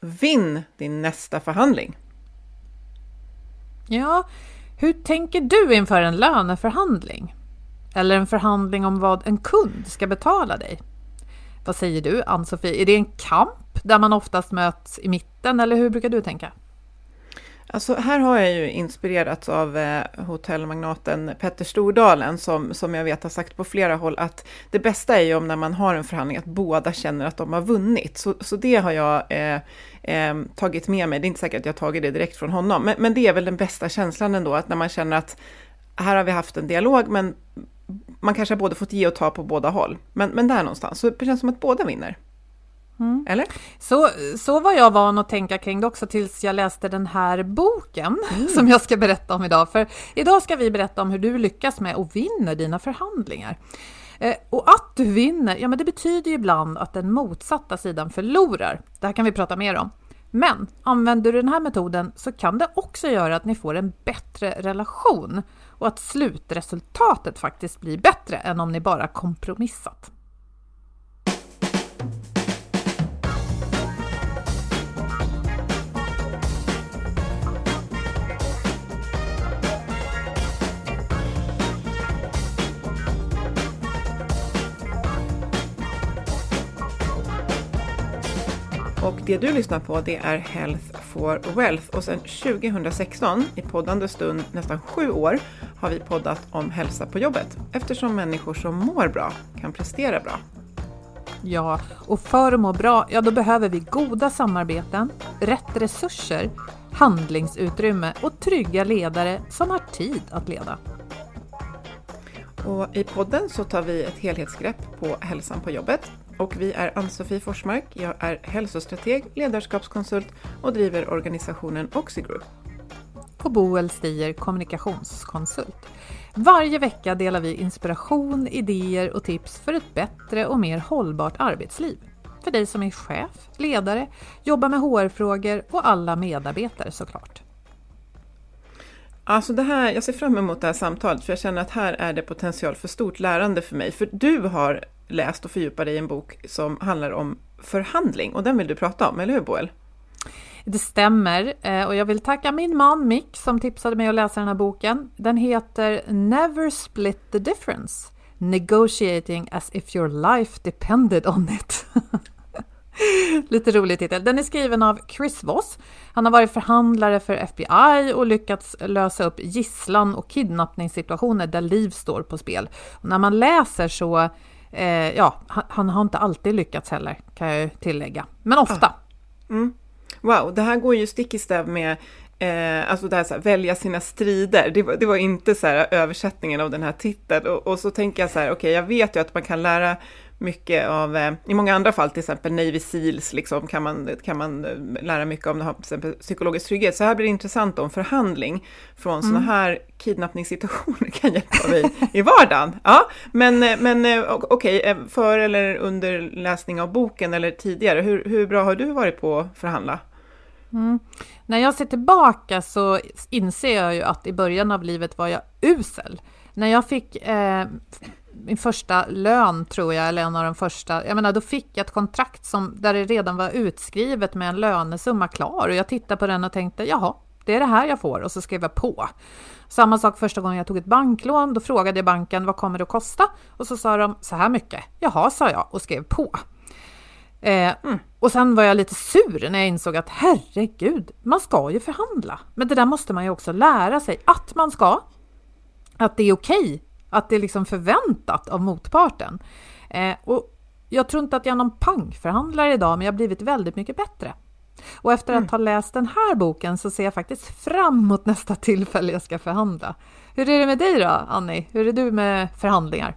Vinn din nästa förhandling! Ja, hur tänker du inför en löneförhandling? Eller en förhandling om vad en kund ska betala dig? Vad säger du, Ann-Sofie? Är det en kamp där man oftast möts i mitten, eller hur brukar du tänka? Alltså här har jag ju inspirerats av eh, hotellmagnaten Petter Stordalen som, som jag vet har sagt på flera håll att det bästa är ju om när man har en förhandling att båda känner att de har vunnit. Så, så det har jag eh, eh, tagit med mig. Det är inte säkert att jag har tagit det direkt från honom, men, men det är väl den bästa känslan ändå, att när man känner att här har vi haft en dialog, men man kanske har både fått ge och ta på båda håll. Men, men där någonstans, så det känns som att båda vinner. Mm. Eller? Så, så var jag van att tänka kring det också tills jag läste den här boken mm. som jag ska berätta om idag. För idag ska vi berätta om hur du lyckas med och vinner dina förhandlingar. Eh, och att du vinner, ja men det betyder ju ibland att den motsatta sidan förlorar. Det här kan vi prata mer om. Men använder du den här metoden så kan det också göra att ni får en bättre relation och att slutresultatet faktiskt blir bättre än om ni bara kompromissat. Och det du lyssnar på det är Health for Wealth och sedan 2016, i poddande stund nästan sju år, har vi poddat om hälsa på jobbet eftersom människor som mår bra kan prestera bra. Ja, och för att må bra, ja då behöver vi goda samarbeten, rätt resurser, handlingsutrymme och trygga ledare som har tid att leda. Och I podden så tar vi ett helhetsgrepp på hälsan på jobbet och vi är Ann-Sofie Forsmark, jag är hälsostrateg, ledarskapskonsult och driver organisationen Oxigroup. Och Boel Stier, kommunikationskonsult. Varje vecka delar vi inspiration, idéer och tips för ett bättre och mer hållbart arbetsliv. För dig som är chef, ledare, jobbar med HR-frågor och alla medarbetare såklart. Alltså det här, jag ser fram emot det här samtalet för jag känner att här är det potential för stort lärande för mig. För du har läst och fördjupat dig i en bok som handlar om förhandling och den vill du prata om, eller hur Boel? Det stämmer eh, och jag vill tacka min man Mick som tipsade mig att läsa den här boken. Den heter Never Split the Difference Negotiating as if your life depended on it. Lite rolig titel. Den är skriven av Chris Voss. Han har varit förhandlare för FBI och lyckats lösa upp gisslan och kidnappningssituationer där liv står på spel. Och när man läser så Eh, ja, han, han, har inte alltid lyckats heller, kan jag tillägga. Men ofta. Ah. Mm. Wow, det här går ju stick i stäv med Eh, alltså det här, så här, välja sina strider, det var, det var inte så här, översättningen av den här titeln. Och, och så tänker jag så här, okej, okay, jag vet ju att man kan lära mycket av, eh, i många andra fall, till exempel Navy Seals, liksom, kan, man, kan man eh, lära mycket om det här, till exempel psykologisk trygghet. Så här blir det intressant om förhandling från mm. sådana här kidnappningssituationer kan hjälpa mig i vardagen. Ja, men, eh, men okej, okay, för eller under läsning av boken eller tidigare, hur, hur bra har du varit på att förhandla? Mm. När jag ser tillbaka så inser jag ju att i början av livet var jag usel. När jag fick eh, min första lön tror jag, eller en av de första, jag menar då fick jag ett kontrakt som, där det redan var utskrivet med en lönesumma klar och jag tittade på den och tänkte jaha, det är det här jag får och så skrev jag på. Samma sak första gången jag tog ett banklån, då frågade jag banken vad kommer det att kosta? Och så sa de så här mycket. Jaha, sa jag och skrev på. Eh, mm. Och sen var jag lite sur när jag insåg att herregud, man ska ju förhandla. Men det där måste man ju också lära sig att man ska. Att det är okej okay att det är liksom förväntat av motparten. Eh, och jag tror inte att jag är någon pangförhandlare idag, men jag har blivit väldigt mycket bättre. Och efter att mm. ha läst den här boken så ser jag faktiskt fram emot nästa tillfälle jag ska förhandla. Hur är det med dig då, Annie? Hur är du med förhandlingar?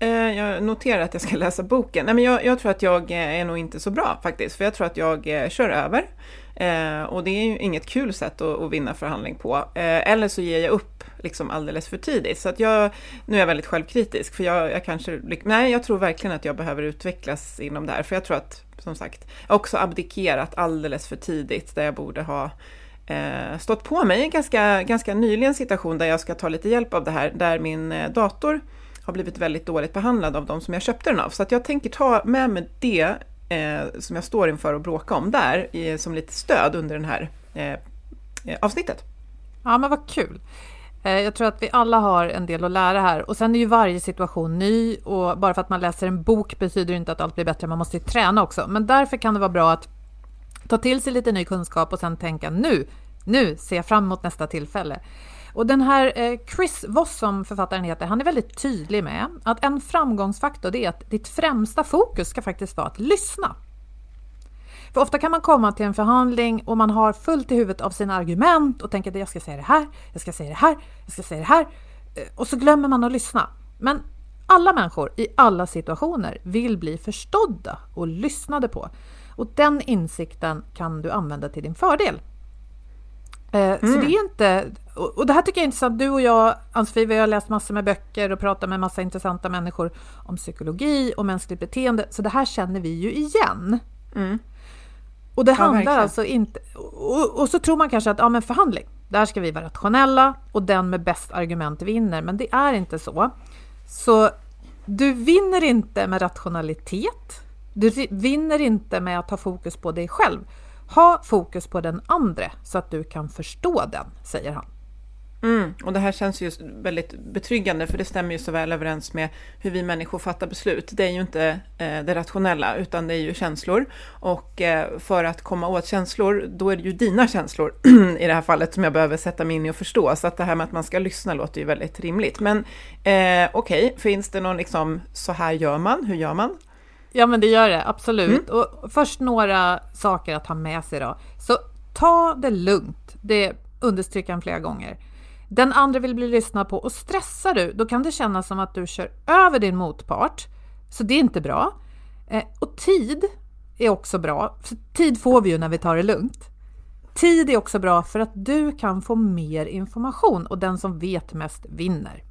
Eh, jag noterar att jag ska läsa boken. Nej, men jag, jag, tror att jag är nog inte så bra faktiskt, för jag tror att jag eh, kör över. Eh, och det är ju inget kul sätt att, att vinna förhandling på. Eh, eller så ger jag upp liksom alldeles för tidigt. Så att jag, nu är jag väldigt självkritisk, för jag, jag kanske, nej jag tror verkligen att jag behöver utvecklas inom det här, för jag tror att, som sagt, jag också abdikerat alldeles för tidigt, där jag borde ha eh, stått på mig en ganska, ganska nyligen situation där jag ska ta lite hjälp av det här, där min eh, dator har blivit väldigt dåligt behandlad av de som jag köpte den av. Så att jag tänker ta med mig det eh, som jag står inför att bråka om där, eh, som lite stöd under det här eh, eh, avsnittet. Ja, men vad kul. Eh, jag tror att vi alla har en del att lära här och sen är ju varje situation ny och bara för att man läser en bok betyder inte att allt blir bättre. Man måste ju träna också, men därför kan det vara bra att ta till sig lite ny kunskap och sen tänka nu, nu ser jag fram emot nästa tillfälle. Och den här eh, Chris Voss som författaren heter, han är väldigt tydlig med att en framgångsfaktor det är att ditt främsta fokus ska faktiskt vara att lyssna. För ofta kan man komma till en förhandling och man har fullt i huvudet av sina argument och tänker att jag ska säga det här, jag ska säga det här, jag ska säga det här. Eh, och så glömmer man att lyssna. Men alla människor i alla situationer vill bli förstådda och lyssnade på. Och den insikten kan du använda till din fördel. Mm. Så det är inte... Och det här tycker jag är intressant. Du och jag, Ann-Sofie, vi har läst massor med böcker och pratat med massa intressanta människor om psykologi och mänskligt beteende. Så det här känner vi ju igen. Mm. Och det handlar verkligen. alltså inte... Och, och, så tror man kanske att ja, men förhandling, där ska vi vara rationella och den med bäst argument vinner. Men det är inte så. Så du vinner inte med rationalitet. Du vinner inte med att ha fokus på dig själv. Ha fokus på den andra så att du kan förstå den, säger han. Mm, och det här känns ju väldigt betryggande för det stämmer ju så väl överens med hur vi människor fattar beslut. Det är ju inte eh, det rationella utan det är ju känslor. Och eh, för att komma åt känslor, då är det ju dina känslor i det här fallet som jag behöver sätta mig in i och förstå. Så att det här med att man ska lyssna låter ju väldigt rimligt. Men eh, okej, okay, finns det någon liksom, så här gör man, hur gör man? Ja, men det gör det absolut. Mm. Och först några saker att ha med sig då. Så ta det lugnt. Det understryker han flera gånger. Den andra vill bli lyssnad på och stressar du, då kan det kännas som att du kör över din motpart. Så det är inte bra. Eh, och tid är också bra. För tid får vi ju när vi tar det lugnt. Tid är också bra för att du kan få mer information och den som vet mest vinner.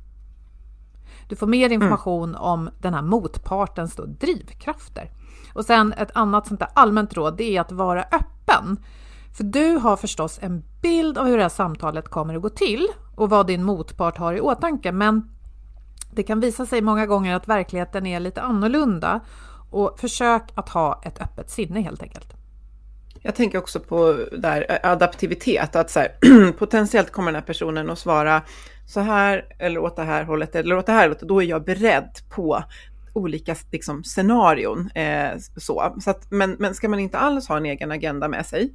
Du får mer mm. information mm. om den här motpartens då, drivkrafter. Och sen ett annat sånt där allmänt råd, det är att vara öppen. För du har förstås en bild av hur det här samtalet kommer att gå till och vad din motpart har i åtanke, men det kan visa sig många gånger att verkligheten är lite annorlunda och försök att ha ett öppet sinne helt enkelt. Jag tänker också på där adaptivitet, att så här, potentiellt kommer den här personen att svara så här eller åt det här hållet eller åt det här hållet, då är jag beredd på olika liksom, scenarion. Eh, så. Så att, men, men ska man inte alls ha en egen agenda med sig?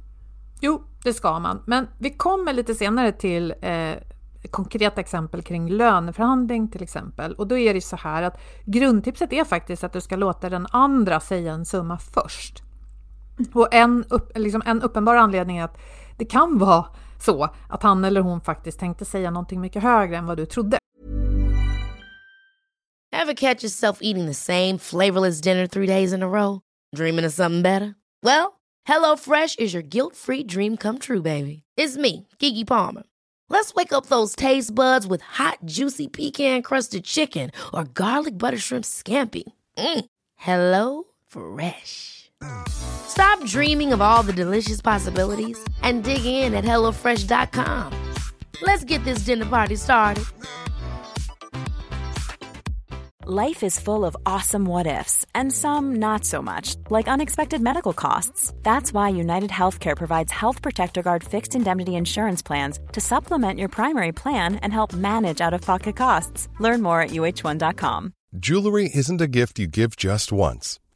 Jo, det ska man. Men vi kommer lite senare till eh, konkreta exempel kring löneförhandling till exempel. Och då är det så här att grundtipset är faktiskt att du ska låta den andra säga en summa först. Och en, upp, liksom en uppenbar anledning är att det kan vara så att han eller hon faktiskt tänkte säga någonting mycket högre än vad du trodde. Have catch yourself eating the same flavorless dinner three days in a row? Dreaming of something better? Well, hello fresh is your guilt free dream come true baby. It's me, Gigi Palmer. Let's wake up those taste buds with hot juicy pecan crusted chicken or garlic butter shrimp scampi. Mm. Hello fresh. Stop dreaming of all the delicious possibilities and dig in at HelloFresh.com. Let's get this dinner party started. Life is full of awesome what ifs and some not so much, like unexpected medical costs. That's why United Healthcare provides Health Protector Guard fixed indemnity insurance plans to supplement your primary plan and help manage out of pocket costs. Learn more at uh1.com. Jewelry isn't a gift you give just once.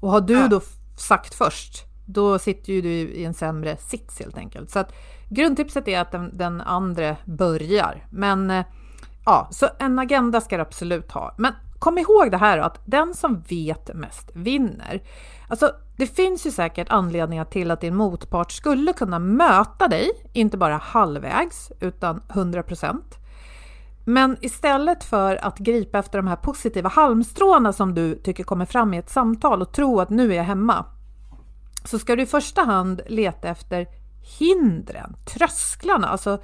Och har du ja. då sagt först, då sitter ju du i en sämre sits helt enkelt. Så att grundtipset är att den, den andra börjar. Men eh, ja, så en agenda ska du absolut ha. Men kom ihåg det här att den som vet mest vinner. Alltså, det finns ju säkert anledningar till att din motpart skulle kunna möta dig, inte bara halvvägs, utan 100 procent. Men istället för att gripa efter de här positiva halmstråna som du tycker kommer fram i ett samtal och tro att nu är jag hemma, så ska du i första hand leta efter hindren, trösklarna, alltså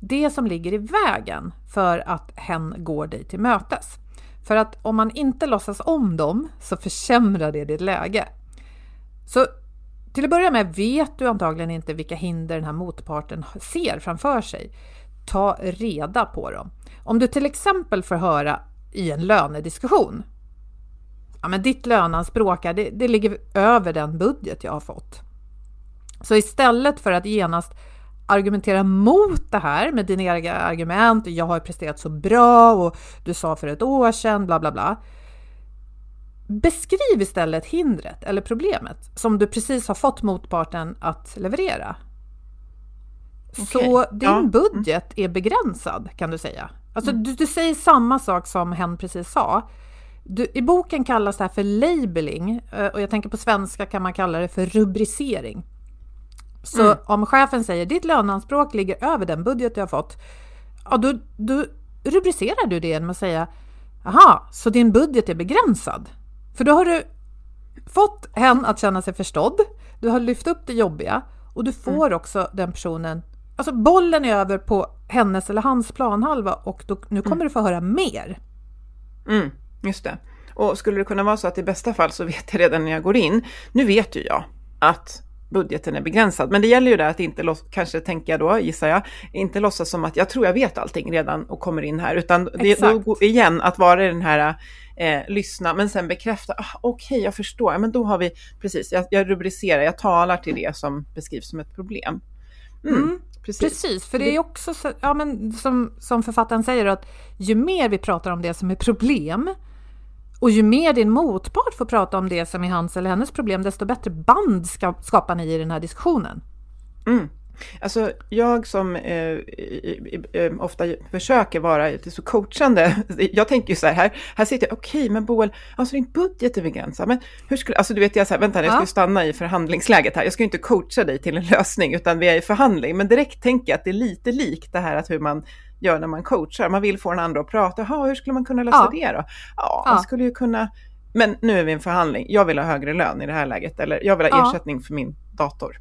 det som ligger i vägen för att hen går dig till mötes. För att om man inte låtsas om dem så försämrar det ditt läge. Så till att börja med vet du antagligen inte vilka hinder den här motparten ser framför sig. Ta reda på dem. Om du till exempel får höra i en lönediskussion ja, men ditt löneanspråk det, det ligger över den budget jag har fått. Så istället för att genast argumentera mot det här med dina egna argument, jag har presterat så bra och du sa för ett år sedan, bla bla bla. Beskriv istället hindret eller problemet som du precis har fått motparten att leverera. Okay. Så din ja. budget är begränsad kan du säga. Alltså mm. du, du, säger samma sak som hen precis sa. Du, I boken kallas det här för labeling eh, och jag tänker på svenska kan man kalla det för rubricering. Så mm. om chefen säger ditt löneanspråk ligger över den budget du har fått, ja då, då rubricerar du det genom att säga Jaha, så din budget är begränsad? För då har du fått hen att känna sig förstådd, du har lyft upp det jobbiga och du får mm. också den personen, alltså bollen är över på hennes eller hans planhalva och då, nu kommer mm. du få höra mer. Mm, just det. Och skulle det kunna vara så att i bästa fall så vet jag redan när jag går in, nu vet ju jag att budgeten är begränsad. Men det gäller ju där att inte, kanske tänker jag då, gissar jag, inte låtsas som att jag tror jag vet allting redan och kommer in här, utan det, då, igen att vara den här eh, lyssna, men sen bekräfta, ah, okej, okay, jag förstår, men då har vi, precis, jag, jag, rubricerar, jag talar till det som beskrivs som ett problem. Mm, mm, precis. precis. för det är också så, ja, men som, som författaren säger, att ju mer vi pratar om det som är problem, och ju mer din motpart får prata om det som är hans eller hennes problem, desto bättre band ska, skapar ni i den här diskussionen. Mm. Alltså jag som eh, eh, ofta försöker vara lite så coachande, jag tänker ju så här, här, här sitter jag, okej okay, men Boel, alltså din budget är begränsad, men hur skulle, alltså du vet jag så här, vänta jag ska ja. stanna i förhandlingsläget här, jag ska ju inte coacha dig till en lösning utan vi är i förhandling, men direkt tänker jag att det är lite likt det här att hur man gör när man coachar, man vill få den andra att prata, hur skulle man kunna lösa ja. det då? Ja, man skulle ju kunna, men nu är vi i en förhandling, jag vill ha högre lön i det här läget, eller jag vill ha ersättning för min dator.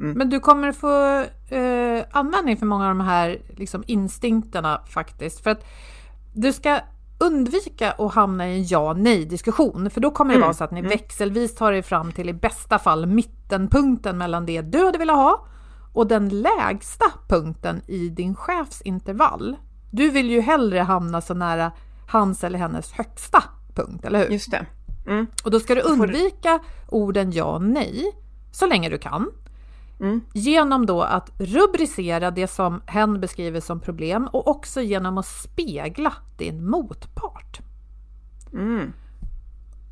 Mm. Men du kommer få eh, användning för många av de här liksom, instinkterna faktiskt. För att du ska undvika att hamna i en ja-nej diskussion. För då kommer det mm. vara så att ni mm. växelvis tar er fram till i bästa fall mittenpunkten mellan det du hade velat ha och den lägsta punkten i din chefs intervall. Du vill ju hellre hamna så nära hans eller hennes högsta punkt, eller hur? Just det. Mm. Och då ska du undvika orden ja och nej så länge du kan. Mm. Genom då att rubricera det som hen beskriver som problem och också genom att spegla din motpart. Mm.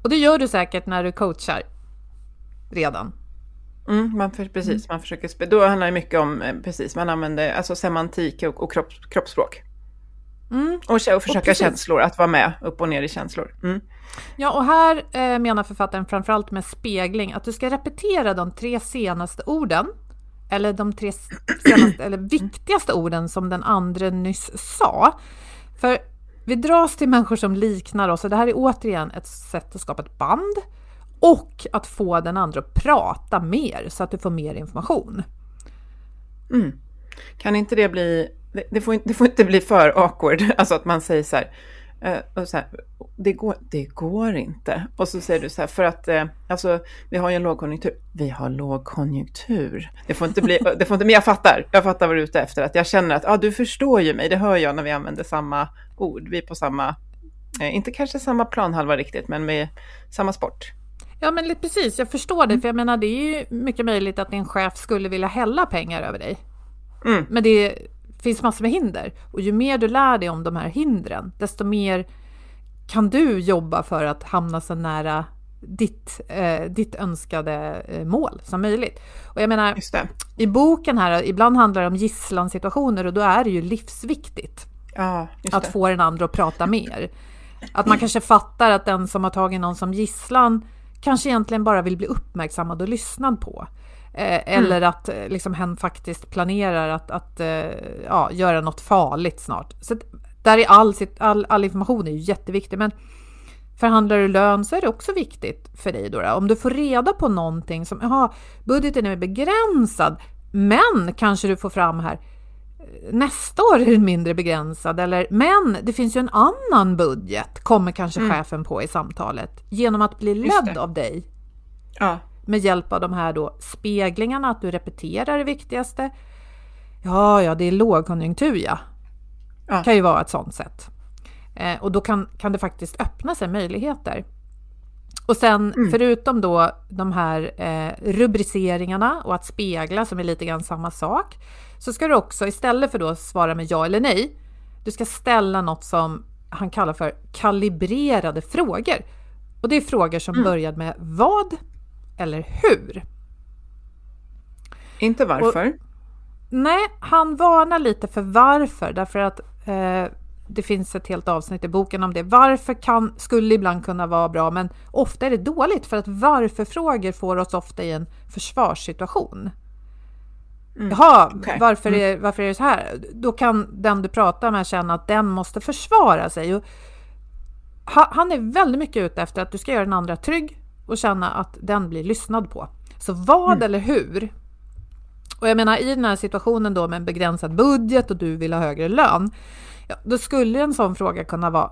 Och det gör du säkert när du coachar redan. Mm, man för, precis, mm. man försöker, då handlar det mycket om, eh, precis, man använder alltså semantik och, och kropp, kroppsspråk. Mm. Och, och försöka och känslor, att vara med upp och ner i känslor. Mm. Ja, och här eh, menar författaren framförallt med spegling att du ska repetera de tre senaste orden, eller de tre senaste, eller viktigaste orden som den andra nyss sa. För vi dras till människor som liknar oss och det här är återigen ett sätt att skapa ett band och att få den andra att prata mer så att du får mer information. Mm. Kan inte det bli, det, det, får, det får inte bli för awkward, alltså att man säger så här, Uh, så här, det, går, det går inte. Och så säger du så här, för att uh, alltså, vi har ju en lågkonjunktur. Vi har lågkonjunktur. Det får inte bli, det får inte, men jag fattar, jag fattar vad du är ute efter. Att jag känner att ah, du förstår ju mig, det hör jag när vi använder samma ord. Vi är på samma, uh, inte kanske samma planhalva riktigt, men med samma sport. Ja, men precis, jag förstår det. Mm. För jag menar, det är ju mycket möjligt att din chef skulle vilja hälla pengar över dig. Mm. Men det finns massor med hinder. Och ju mer du lär dig om de här hindren, desto mer kan du jobba för att hamna så nära ditt, eh, ditt önskade eh, mål som möjligt. Och jag menar, i boken här, ibland handlar det om gisslansituationer och då är det ju livsviktigt ja, att få den andra att prata mer. Att man kanske fattar att den som har tagit någon som gisslan kanske egentligen bara vill bli uppmärksammad och lyssnad på. Eh, eller mm. att eh, liksom, hen faktiskt planerar att, att eh, ja, göra något farligt snart. Så där är all, all, all information är ju jätteviktig, men förhandlar du lön så är det också viktigt för dig då. då. Om du får reda på någonting som, jaha, budgeten är begränsad, men kanske du får fram här, nästa år är den mindre begränsad, eller men det finns ju en annan budget, kommer kanske mm. chefen på i samtalet, genom att bli ledd av dig. Ja. Med hjälp av de här då speglingarna, att du repeterar det viktigaste. Ja, ja, det är lågkonjunktur ja. ja. Kan ju vara ett sånt sätt. Eh, och då kan, kan det faktiskt öppna sig möjligheter. Och sen mm. förutom då de här eh, rubriceringarna och att spegla som är lite grann samma sak, så ska du också istället för då svara med ja eller nej, du ska ställa något som han kallar för kalibrerade frågor. Och det är frågor som mm. börjar med vad eller hur. Inte varför? Och, nej, han varnar lite för varför, därför att eh, det finns ett helt avsnitt i boken om det. Varför kan, skulle ibland kunna vara bra, men ofta är det dåligt för att varför-frågor får oss ofta i en försvarssituation. Mm. Jaha, okay. varför, är, mm. varför är det så här? Då kan den du pratar med känna att den måste försvara sig. Och han är väldigt mycket ute efter att du ska göra den andra trygg och känna att den blir lyssnad på. Så vad mm. eller hur? Och jag menar i den här situationen då med en begränsad budget och du vill ha högre lön Ja, då skulle en sån fråga kunna vara,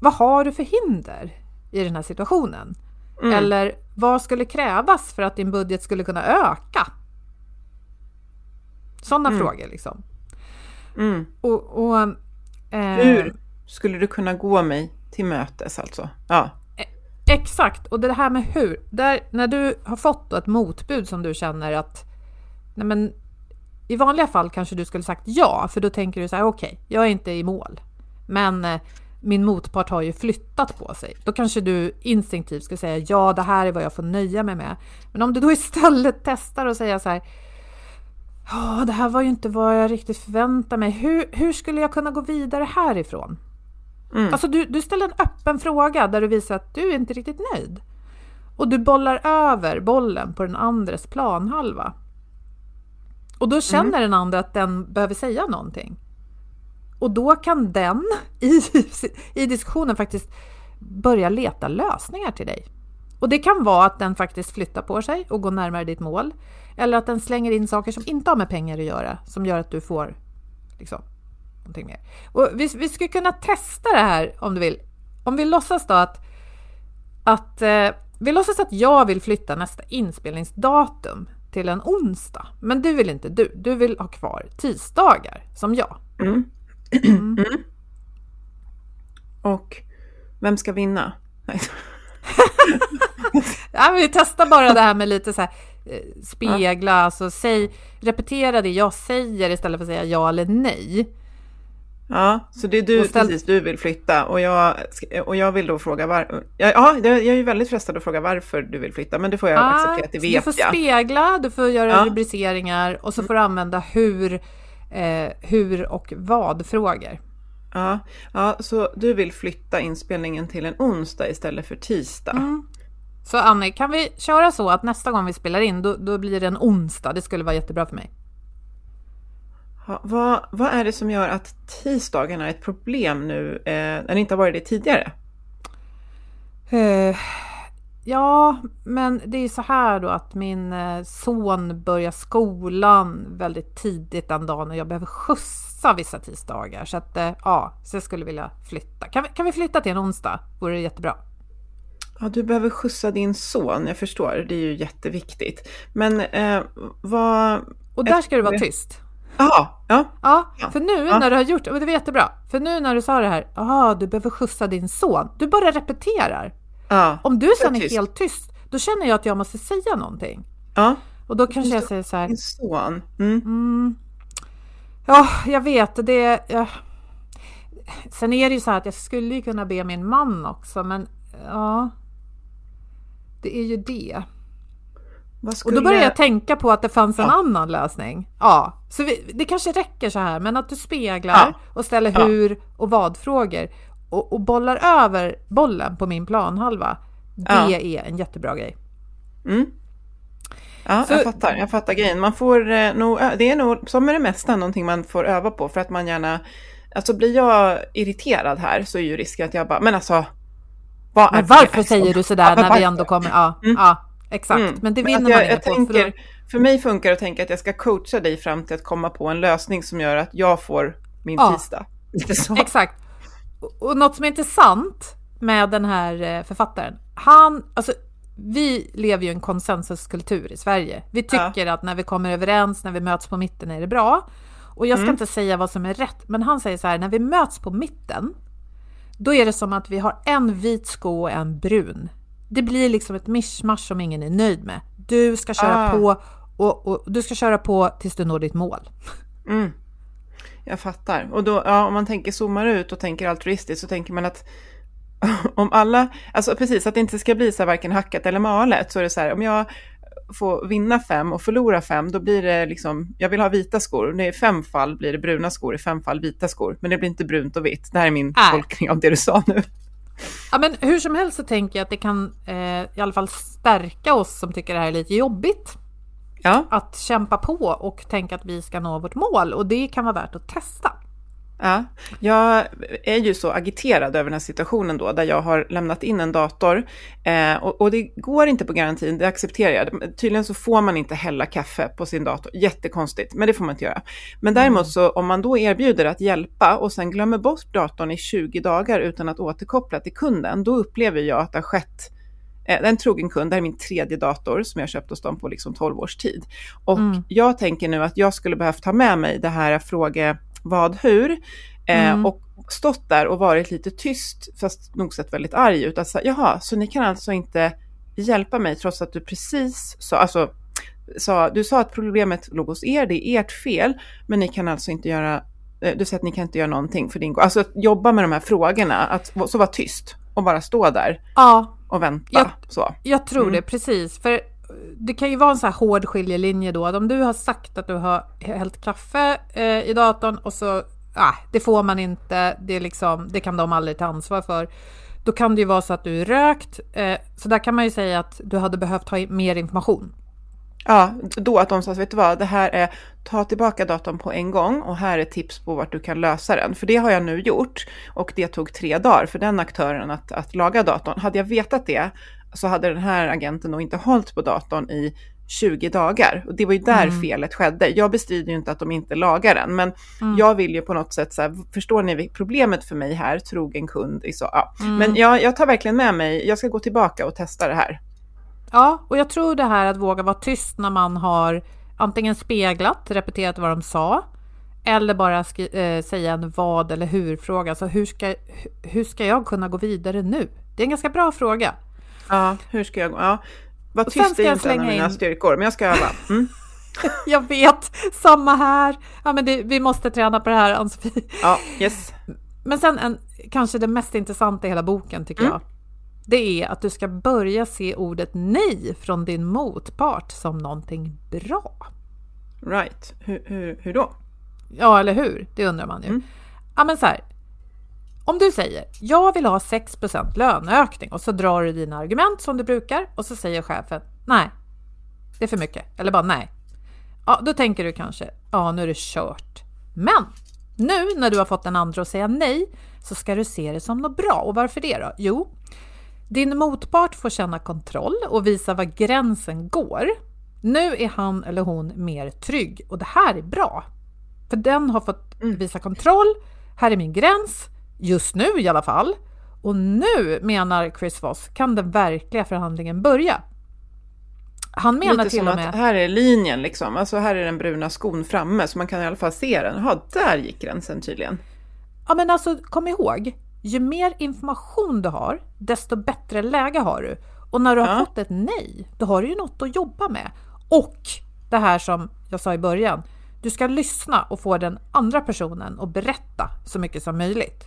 vad har du för hinder i den här situationen? Mm. Eller vad skulle krävas för att din budget skulle kunna öka? Sådana mm. frågor liksom. Mm. Och, och eh, Hur skulle du kunna gå mig till mötes alltså? Ja. Exakt, och det här med hur. Där, när du har fått ett motbud som du känner att nej men, i vanliga fall kanske du skulle sagt ja, för då tänker du så här, okej, okay, jag är inte i mål, men eh, min motpart har ju flyttat på sig. Då kanske du instinktivt skulle säga ja, det här är vad jag får nöja mig med. Men om du då istället testar och säger så här, ja, det här var ju inte vad jag riktigt förväntade mig. Hur, hur skulle jag kunna gå vidare härifrån? Mm. Alltså du, du ställer en öppen fråga där du visar att du är inte riktigt nöjd. Och du bollar över bollen på den andres planhalva. Och då känner mm. den andra att den behöver säga någonting. Och då kan den i, i diskussionen faktiskt börja leta lösningar till dig. Och det kan vara att den faktiskt flyttar på sig och går närmare ditt mål. Eller att den slänger in saker som inte har med pengar att göra, som gör att du får liksom, någonting mer. Och vi, vi skulle kunna testa det här om du vill. Om vi låtsas då att, att eh, vi låtsas att jag vill flytta nästa inspelningsdatum till en onsdag. Men du vill inte du. Du vill ha kvar tisdagar som jag. Mm. Mm. Mm. Och vem ska vinna? ja, vi testar bara det här med lite så här, eh, spegla, ja. alltså säg, repetera det jag säger istället för att säga ja eller nej. Ja, så det är du, ställ... precis, du vill flytta och jag, och jag vill då fråga varför. Ja, jag är ju väldigt frestad att fråga varför du vill flytta, men det får jag ja, acceptera, det vet jag. Du får spegla, du får göra ja. rubriceringar och så får du använda hur, eh, hur och vad-frågor. Ja, ja, så du vill flytta inspelningen till en onsdag istället för tisdag. Mm. Så Annie, kan vi köra så att nästa gång vi spelar in, då, då blir det en onsdag? Det skulle vara jättebra för mig. Ha, vad, vad är det som gör att tisdagarna är ett problem nu eh, när det inte har varit det tidigare? Uh, ja, men det är så här då att min eh, son börjar skolan väldigt tidigt den dagen och jag behöver skjutsa vissa tisdagar. Så att eh, ja, så jag skulle vilja flytta. Kan vi, kan vi flytta till en onsdag? Vore det jättebra. Ja, du behöver skjutsa din son, jag förstår. Det är ju jätteviktigt. Men eh, vad... Och där ska du vara tyst. Jaha, ja. Ja, för nu ja. när du har gjort det, och det var jättebra, för nu när du sa det här, jaha, du behöver skjutsa din son, du bara repeterar. Ja, Om du sen är, är helt tyst, då känner jag att jag måste säga någonting. Ja. Och då kanske jag säger så här. Din son. Mm. Mm. Ja, jag vet, det... Ja. Sen är det ju så här att jag skulle ju kunna be min man också, men ja. Det är ju det. Skulle... Och då började jag tänka på att det fanns en ja. annan lösning. Ja, så vi, det kanske räcker så här, men att du speglar ja. och ställer hur och vad-frågor och, och, bollar över bollen på min planhalva. Det är en jättebra grej. Mm. Ja, så, jag fattar. Jag fattar grejen. Man får eh, nog, det är nog, som med det mesta, någonting man får öva på för att man gärna alltså blir jag irriterad här så är ju risken att jag bara, men alltså. Men varför säger du sådär Ja, när vi ändå kommer... Ja, Mm. ja exakt. Mm. Men det Men vinner man jag, inget jag på. För då, tänker, för mig funkar det att tänka att jag ska coacha dig fram till att komma på en lösning som gör att jag får min Ja. tisdag. Exakt. Och- något som är intressant med den här eh, författaren, han, alltså vi lever ju i en konsensuskultur i Sverige. Vi tycker att när vi kommer överens, när vi möts på mitten är det bra. Och jag ska inte säga vad som är rätt, men han säger så här, när vi möts på mitten, då är det som att vi har en vit sko och en brun. Det blir liksom ett mischmasch som ingen är nöjd med. Du ska köra Ah. på och, och du ska köra på tills du når ditt mål. Mm. Jag fattar. Och då, ja, om man tänker zoomar ut och tänker altruistiskt så tänker man att om alla, alltså precis att det inte ska bli så här varken hackat eller malet så är det så här om jag får vinna fem och förlora fem då blir det liksom, jag vill ha vita skor, är fem fall blir det bruna skor, i fem fall vita skor, men det blir inte brunt och vitt. Det här är min Nej. tolkning av det du sa nu. Ja, men hur som helst så tänker jag att det kan eh, i alla fall stärka oss som tycker det här är lite jobbigt. Ja, Att kämpa på och tänka att vi ska nå vårt mål och det kan vara värt att testa. Ja, jag är ju så agiterad över den här situationen då, där jag har lämnat in en dator eh, och, och det går inte på garantin, det accepterar jag. Tydligen så får man inte hälla kaffe på sin dator, jättekonstigt, men det får man inte göra. Men däremot så om man då erbjuder att hjälpa och sen glömmer bort datorn i 20 dagar utan att återkoppla till kunden, då upplever jag att det har skett eh, en trogen kund, det här är min tredje dator som jag köpt hos dem på liksom 12 års tid. Och jag tänker nu att jag skulle behövt ta med mig det här fråge vad, hur, eh, Mm. och stått där och varit lite tyst, fast nog sett väldigt arg ut. Alltså, jaha, så ni kan alltså inte hjälpa mig trots att du precis sa, alltså, sa, du sa att problemet låg hos er, det är ert fel, men ni kan alltså inte göra, eh, du säger att ni kan inte göra någonting för din Alltså att jobba med de här frågorna, att så vara tyst och bara stå där Ja, och vänta. Ja. Så. jag tror Mm. det precis. För det kan ju vara en så här hård skiljelinje då. Om du har sagt att du har hällt kaffe eh, i datorn och så, ah, det får man inte, det, är liksom, det kan de aldrig ta ansvar för. Då kan det ju vara så att du är rökt. Eh, så där kan man ju säga att du hade behövt ha mer information. Ja, då att de sa, vet du vad, det här är, ta tillbaka datorn på en gång och här är tips på vart du kan lösa den. För det har jag nu gjort och det tog tre dagar för den aktören att, att laga datorn. Hade jag vetat det så hade den här agenten nog inte hållit på datorn i 20 dagar. Och det var ju där felet skedde. Jag bestrider ju inte att de inte lagar den, men jag vill ju på något sätt så här, förstår ni problemet för mig här, trogen kund, i så, ja. Men jag, jag tar verkligen med mig, jag ska gå tillbaka och testa det här. Ja, och jag tror det här att våga vara tyst när man har antingen speglat, repeterat vad de sa, eller bara eh, säga en vad eller hur-fråga. Alltså hur ska, hu- hur ska jag kunna gå vidare nu? Det är en ganska bra fråga. Ja, hur ska jag gå? Ja. Var tyst är inte en av mina in- styrkor, men jag ska öva. Mm. Jag vet, samma här. Ja, men det, vi måste träna på det här, Ann-Sofie. Ja, yes. Men sen en, kanske det mest intressanta i hela boken tycker jag. Det är att du ska börja se ordet nej från din motpart som någonting bra. Right. Hur, hur, hur då? Ja, eller hur? Det undrar man ju. Ja, men så här. Om du säger jag vill ha 6% löneökning och så drar du dina argument som du brukar och så säger chefen nej, det är för mycket eller bara nej. Ja, då tänker du kanske ja, nu är det kört. Men nu när du har fått den andra att säga nej så ska du se det som något bra. Och varför det då? Jo, din motpart får känna kontroll och visa var gränsen går. Nu är han eller hon mer trygg och det här är bra. För den har fått visa kontroll. Här är min gräns, just nu i alla fall. Och nu, menar Chris Voss, kan den verkliga förhandlingen börja. Han menar Lite till som och att med... här är linjen liksom, alltså här är den bruna skon framme så man kan i alla fall se den. Jaha, där gick gränsen tydligen. Ja, men alltså kom ihåg, ju mer information du har, desto bättre läge har du. Och när du har Ja. fått ett nej, då har du ju något att jobba med. Och det här som jag sa i början, du ska lyssna och få den andra personen att berätta så mycket som möjligt.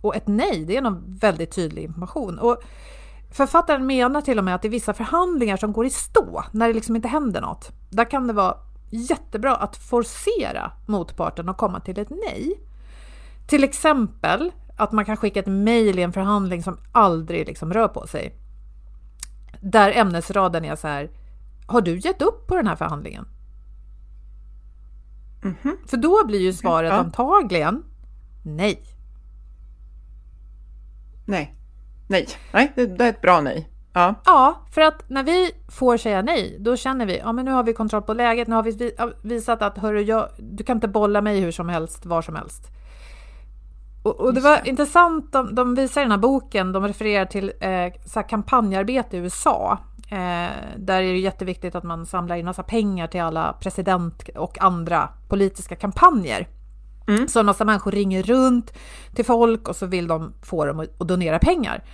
Och ett nej, det är nog väldigt tydlig information. Och författaren menar till och med att i vissa förhandlingar som går i stå, när det liksom inte händer något, där kan det vara jättebra att forcera motparten att komma till ett nej. Till exempel att man kan skicka ett mejl i en förhandling som aldrig liksom rör på sig. Där ämnesraden är så här. Har du gett upp på den här förhandlingen? För då blir ju svaret Ja. antagligen nej. Nej. Nej. Nej, det, det är ett bra nej. Ja. Ja, för att när vi får säga nej, då känner vi, ja men nu har vi kontroll på läget, nu har vi visat att hörru, jag, du kan inte bolla mig hur som helst, var som helst. Och, och det var det. intressant, de, de visar i den här boken, de refererar till eh, så kampanjarbete i USA. Eh, där är det jätteviktigt att man samlar in massa pengar till alla president och andra politiska kampanjer. Mm. Så en massa människor ringer runt till folk och så vill de få dem att donera pengar.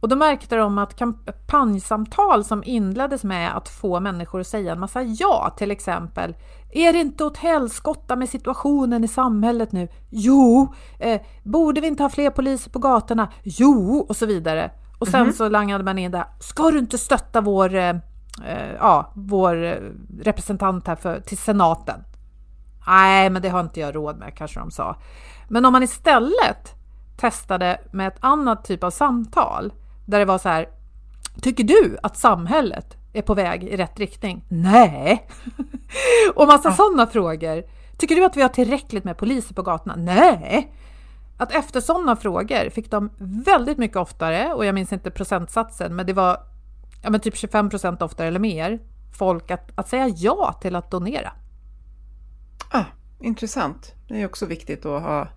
Och då märkte de att kampanjsamtal som inleddes med att få människor att säga en massa ja, till exempel Är det inte åt helskotta med situationen i samhället nu? Jo! Eh, borde vi inte ha fler poliser på gatorna? Jo! Och så vidare. Och sen mm -hmm. så langade man in där, ska du inte stötta vår, eh, eh ja, vår representant här för, till senaten? Nej, men det har inte jag råd med, kanske de sa. Men om man istället testade med ett annat typ av samtal, där det var så här, tycker du att samhället är på väg i rätt riktning? Nej! och massa ja. sådana frågor. Tycker du att vi har tillräckligt med poliser på gatorna? Nej! Att efter sådana frågor fick de väldigt mycket oftare, och jag minns inte procentsatsen, men det var ja, men typ 25 procent oftare eller mer, folk att, att säga ja till att donera. Ah, intressant. Det är också viktigt att ha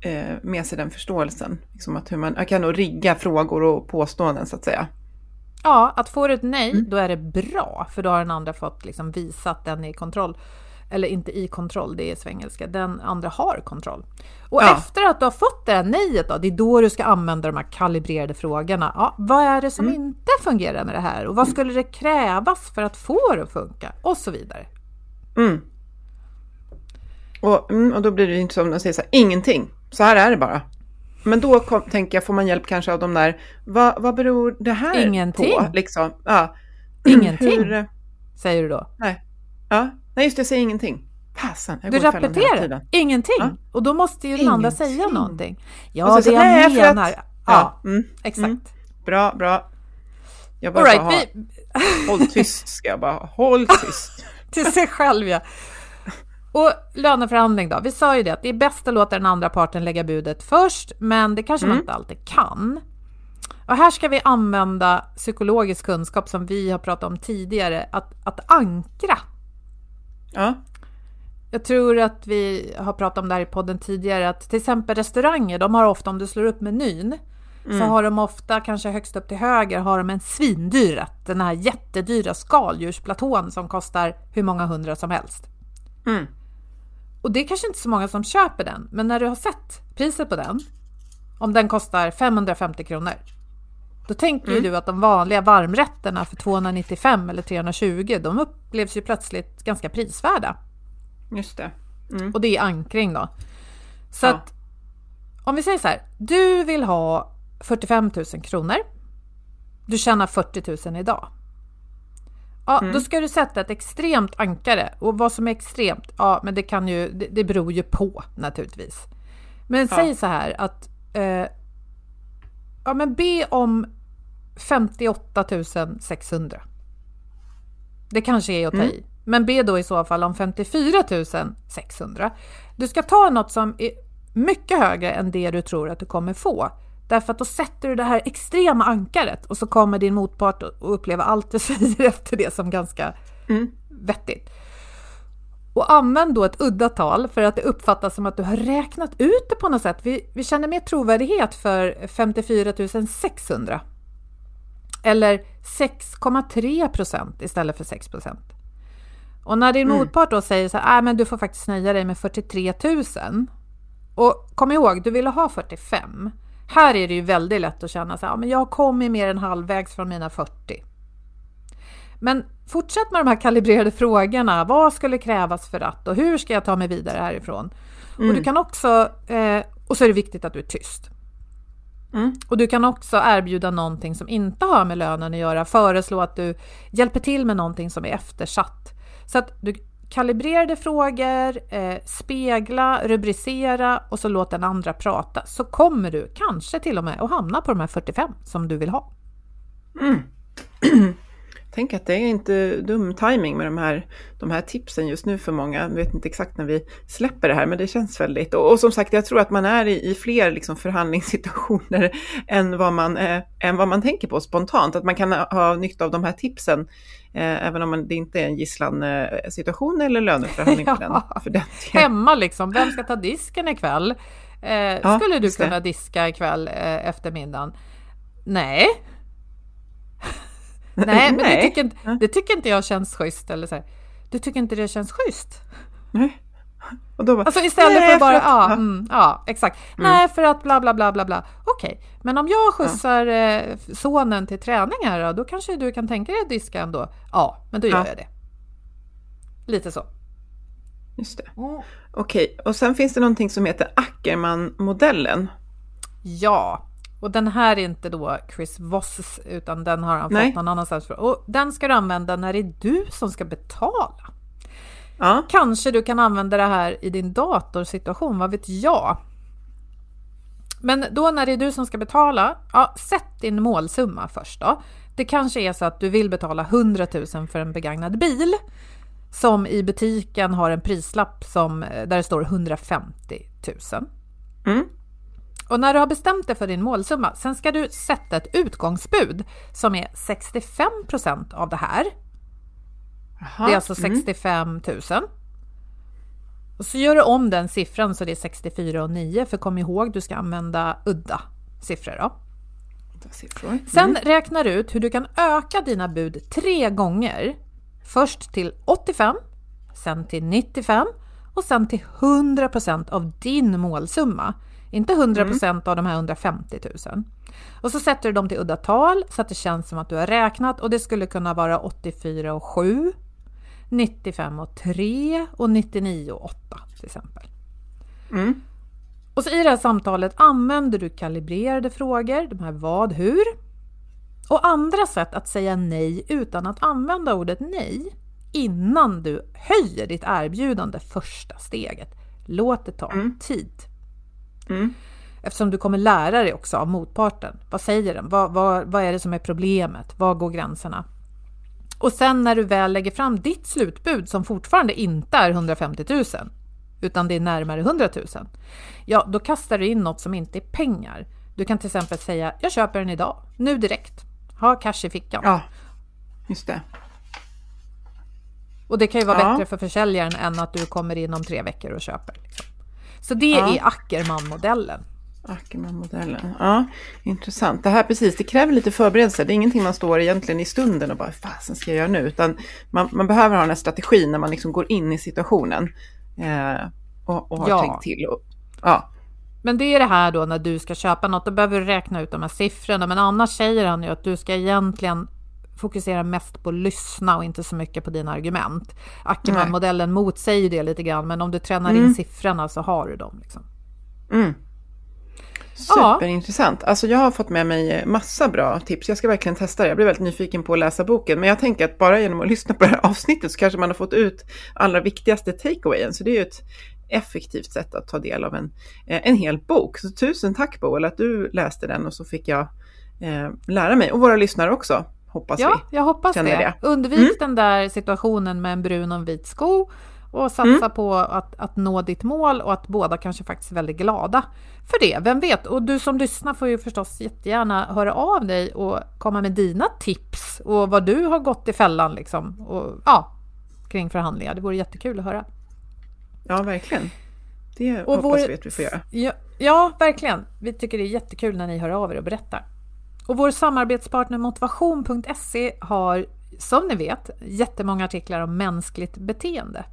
eh, med sig den förståelsen. Liksom att hur man, jag kan nog rigga frågor och påståenden så att säga. Ja, att få ett nej, mm. då är det bra, för då har den andra fått liksom visa att den är i kontroll. Eller inte i kontroll, det är svengelska. Den andra har kontroll. Och ja. efter att du har fått det här nejet då, det är då du ska använda de här kalibrerade frågorna. Ja, vad är det som mm. inte fungerar med det här? Och vad skulle det krävas för att få det att funka? Och så vidare. Mm. Och, mm, och då blir det inte som de säger så här, ingenting. Så här är det bara. Men då kom, tänker jag, får man hjälp kanske av de där, vad, vad beror det här ingenting. på? Liksom? Ja. Ingenting, Hur, säger du då? Nej. Ja, nej just det, jag säger ingenting. Fasen, du repeterar, ingenting. Ja. Och då måste ju den andra säga någonting. Ja, det jag menar. Att, ja, mm, exakt. Mm. Bra, bra. Jag bara, right, bara vi... håll tyst ska jag bara. Håll tyst. Till sig själv ja. Och löneförhandling då? Vi sa ju det att det är bäst att låta den andra parten lägga budet först, men det kanske mm. man inte alltid kan. Och här ska vi använda psykologisk kunskap som vi har pratat om tidigare, att, att ankra. Ja. Jag tror att vi har pratat om det här i podden tidigare, att till exempel restauranger, de har ofta, om du slår upp menyn, mm. så har de ofta, kanske högst upp till höger, har de en svindyr rätt. Den här jättedyra skaldjursplatån som kostar hur många hundra som helst. Mm. Och det är kanske inte så många som köper den, men när du har sett priset på den, om den kostar 550 kronor, då tänker mm. du att de vanliga varmrätterna för 295 eller 320, de upplevs ju plötsligt ganska prisvärda. Just det. Mm. Och det är ankring då. Så ja. att om vi säger så här, du vill ha 45 000 kronor. Du tjänar 40 000 idag. Ja, mm. då ska du sätta ett extremt ankare. Och vad som är extremt, ja, men det kan ju, det, det beror ju på naturligtvis. Men ja. säg så här att, eh, ja men be om 58 600. Det kanske är att ta mm. i. Men be då i så fall om 54 600. Du ska ta något som är mycket högre än det du tror att du kommer få. Därför att då sätter du det här extrema ankaret och så kommer din motpart att uppleva allt du säger efter det som ganska mm. vettigt. Och använd då ett udda tal för att det uppfattas som att du har räknat ut det på något sätt. Vi, vi känner mer trovärdighet för 54 600. Eller 6,3 procent istället för 6 procent. Och när din mm. motpart då säger så här, äh, men du får faktiskt nöja dig med 43 000. Och kom ihåg, du ville ha 45. Här är det ju väldigt lätt att känna så här, men jag har kommit mer än halvvägs från mina 40. Men fortsätt med de här kalibrerade frågorna. Vad skulle krävas för att och hur ska jag ta mig vidare härifrån? Mm. Och du kan också, eh, och så är det viktigt att du är tyst. Mm. Och du kan också erbjuda någonting som inte har med lönen att göra, föreslå att du hjälper till med någonting som är eftersatt. Så att du kalibrerade frågor, eh, spegla, rubricera och så låt den andra prata så kommer du kanske till och med att hamna på de här 45 som du vill ha. Mm. tänk att det är inte dum timing med de här, de här tipsen just nu för många. Jag vet inte exakt när vi släpper det här, men det känns väldigt... Och, och som sagt, jag tror att man är i, i fler liksom förhandlingssituationer än vad, man, eh, än vad man tänker på spontant. Att man kan ha, ha nytta av de här tipsen, eh, även om man, det inte är en gisslansituation eller löneförhandling för, Ja. den, för den. Hemma liksom, vem ska ta disken ikväll? Eh, Ja, skulle du just det. kunna diska ikväll eh, eftermiddagen? Nej. Nej, men det Nej. tycker, inte, det tycker inte jag känns schysst. Eller så här. Du tycker inte det känns schysst? Nej. Och då bara, Alltså istället Nej, för att bara, att- ja, ja. mm, ja exakt. Nej, för att bla bla bla bla bla. Okej, men om jag skjutsar eh, sonen till träning här då, då kanske du kan tänka dig att diska ändå? Ja, men då gör Ja. jag det. Lite så. Just det. Mm. Okej, och sen finns det någonting som heter Ackerman-modellen. Ja, och den här är inte då Chris Voss utan den har han Nej. fått någon annanstans ifrån. Och den ska du använda när det är du som ska betala. Ja, Kanske du kan använda det här i din datorsituation, vad vet jag? Men då när det är du som ska betala, ja, sätt din målsumma först då. Det kanske är så att du vill betala 100 000 för en begagnad bil som i butiken har en prislapp som, där det står 150 000. Mm. Och när du har bestämt dig för din målsumma, sen ska du sätta ett utgångsbud som är 65% av det här. Jaha. Det är alltså 65 000. Och så gör du om den siffran så det är 64 och 9 för kom ihåg du ska använda udda siffror. Då. Mm. Sen räknar du ut hur du kan öka dina bud tre gånger. Först till 85, sen till 95 och sen till 100% av din målsumma. Inte 100% av de här 150 000. Och så sätter du dem till udda tal så att det känns som att du har räknat och det skulle kunna vara 84 och 7, 95 och 3 och 99 och 8 till exempel. Mm. Och så i det här samtalet använder du kalibrerade frågor, de här vad, hur. Och andra sätt att säga nej utan att använda ordet nej innan du höjer ditt erbjudande första steget. Låt det ta tid. Mm. Eftersom du kommer lära dig också av motparten. Vad säger den? Vad, vad, vad är det som är problemet? Var går gränserna? Och sen när du väl lägger fram ditt slutbud som fortfarande inte är 150 000 utan det är närmare 100 000. Ja, då kastar du in något som inte är pengar. Du kan till exempel säga jag köper den idag, nu direkt. Ha cash i fickan. Ja, just det. Och det kan ju vara Ja. bättre för försäljaren än att du kommer in om tre veckor och köper. Så det Ja. är Ackerman-modellen. Ackerman-modellen. Ja, intressant. Det här precis, det kräver lite förberedelse. Det är ingenting man står egentligen i stunden och bara, fasen ska jag göra nu? Utan man, man behöver ha den här strategin när man liksom går in i situationen. Eh, och, och har Ja. tänkt till. Och, ja, Men det är det här då när du ska köpa något, då behöver du räkna ut de här siffrorna. Men annars säger han ju att du ska egentligen fokusera mest på att lyssna och inte så mycket på dina argument. Ackerman-modellen motsäger det lite grann, men om du tränar in siffrorna så har du dem. Liksom. mm. Superintressant. Alltså jag har fått med mig massa bra tips. Jag ska verkligen testa det. Jag blir väldigt nyfiken på att läsa boken. Men jag tänker att bara genom att lyssna på det här avsnittet så kanske man har fått ut allra viktigaste takeawayen. Så det är ju ett effektivt sätt att ta del av en, eh, en hel bok. Så tusen tack Boel att du läste den och så fick jag eh, lära mig. Och våra lyssnare också, hoppas Ja, vi. jag hoppas det. det. Undvik den där situationen med en brun och en vit sko och satsa Mm. på att, att nå ditt mål och att båda kanske faktiskt är väldigt glada för det. Vem vet? Och du som lyssnar får ju förstås jättegärna höra av dig och komma med dina tips och vad du har gått i fällan liksom. Och, ja, kring förhandlingar. Det vore jättekul att höra. Ja, verkligen. Det Och hoppas vår- vi att vi får göra. Ja, ja, verkligen. Vi tycker det är jättekul när ni hör av er och berättar. Och vår samarbetspartner motivation.se har, som ni vet, jättemånga artiklar om mänskligt beteende.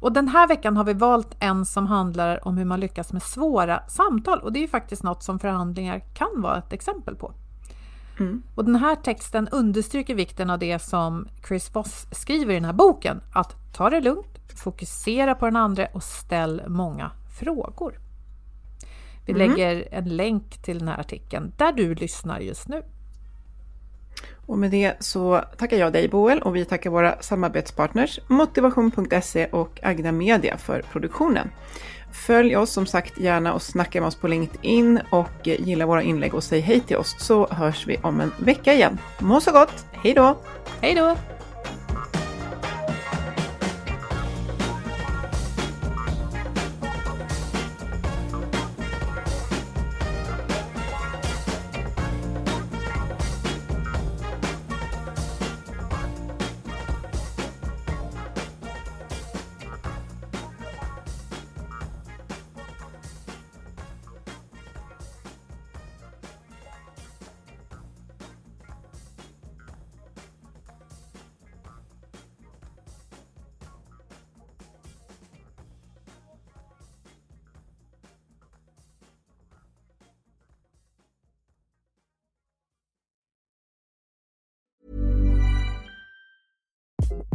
Och den här veckan har vi valt en som handlar om hur man lyckas med svåra samtal och det är ju faktiskt något som förhandlingar kan vara ett exempel på. Och den här texten understryker vikten av det som Chris Voss skriver i den här boken, att ta det lugnt, fokusera på den andra och ställ många frågor. Vi lägger en länk till den här artikeln där du lyssnar just nu. Och med det så tackar jag dig Boel och vi tackar våra samarbetspartners Motivation.se och Agda Media för produktionen. Följ oss som sagt gärna och snacka med oss på LinkedIn och gilla våra inlägg och säg hej till oss så hörs vi om en vecka igen. Må så gott, hej då! Hej då!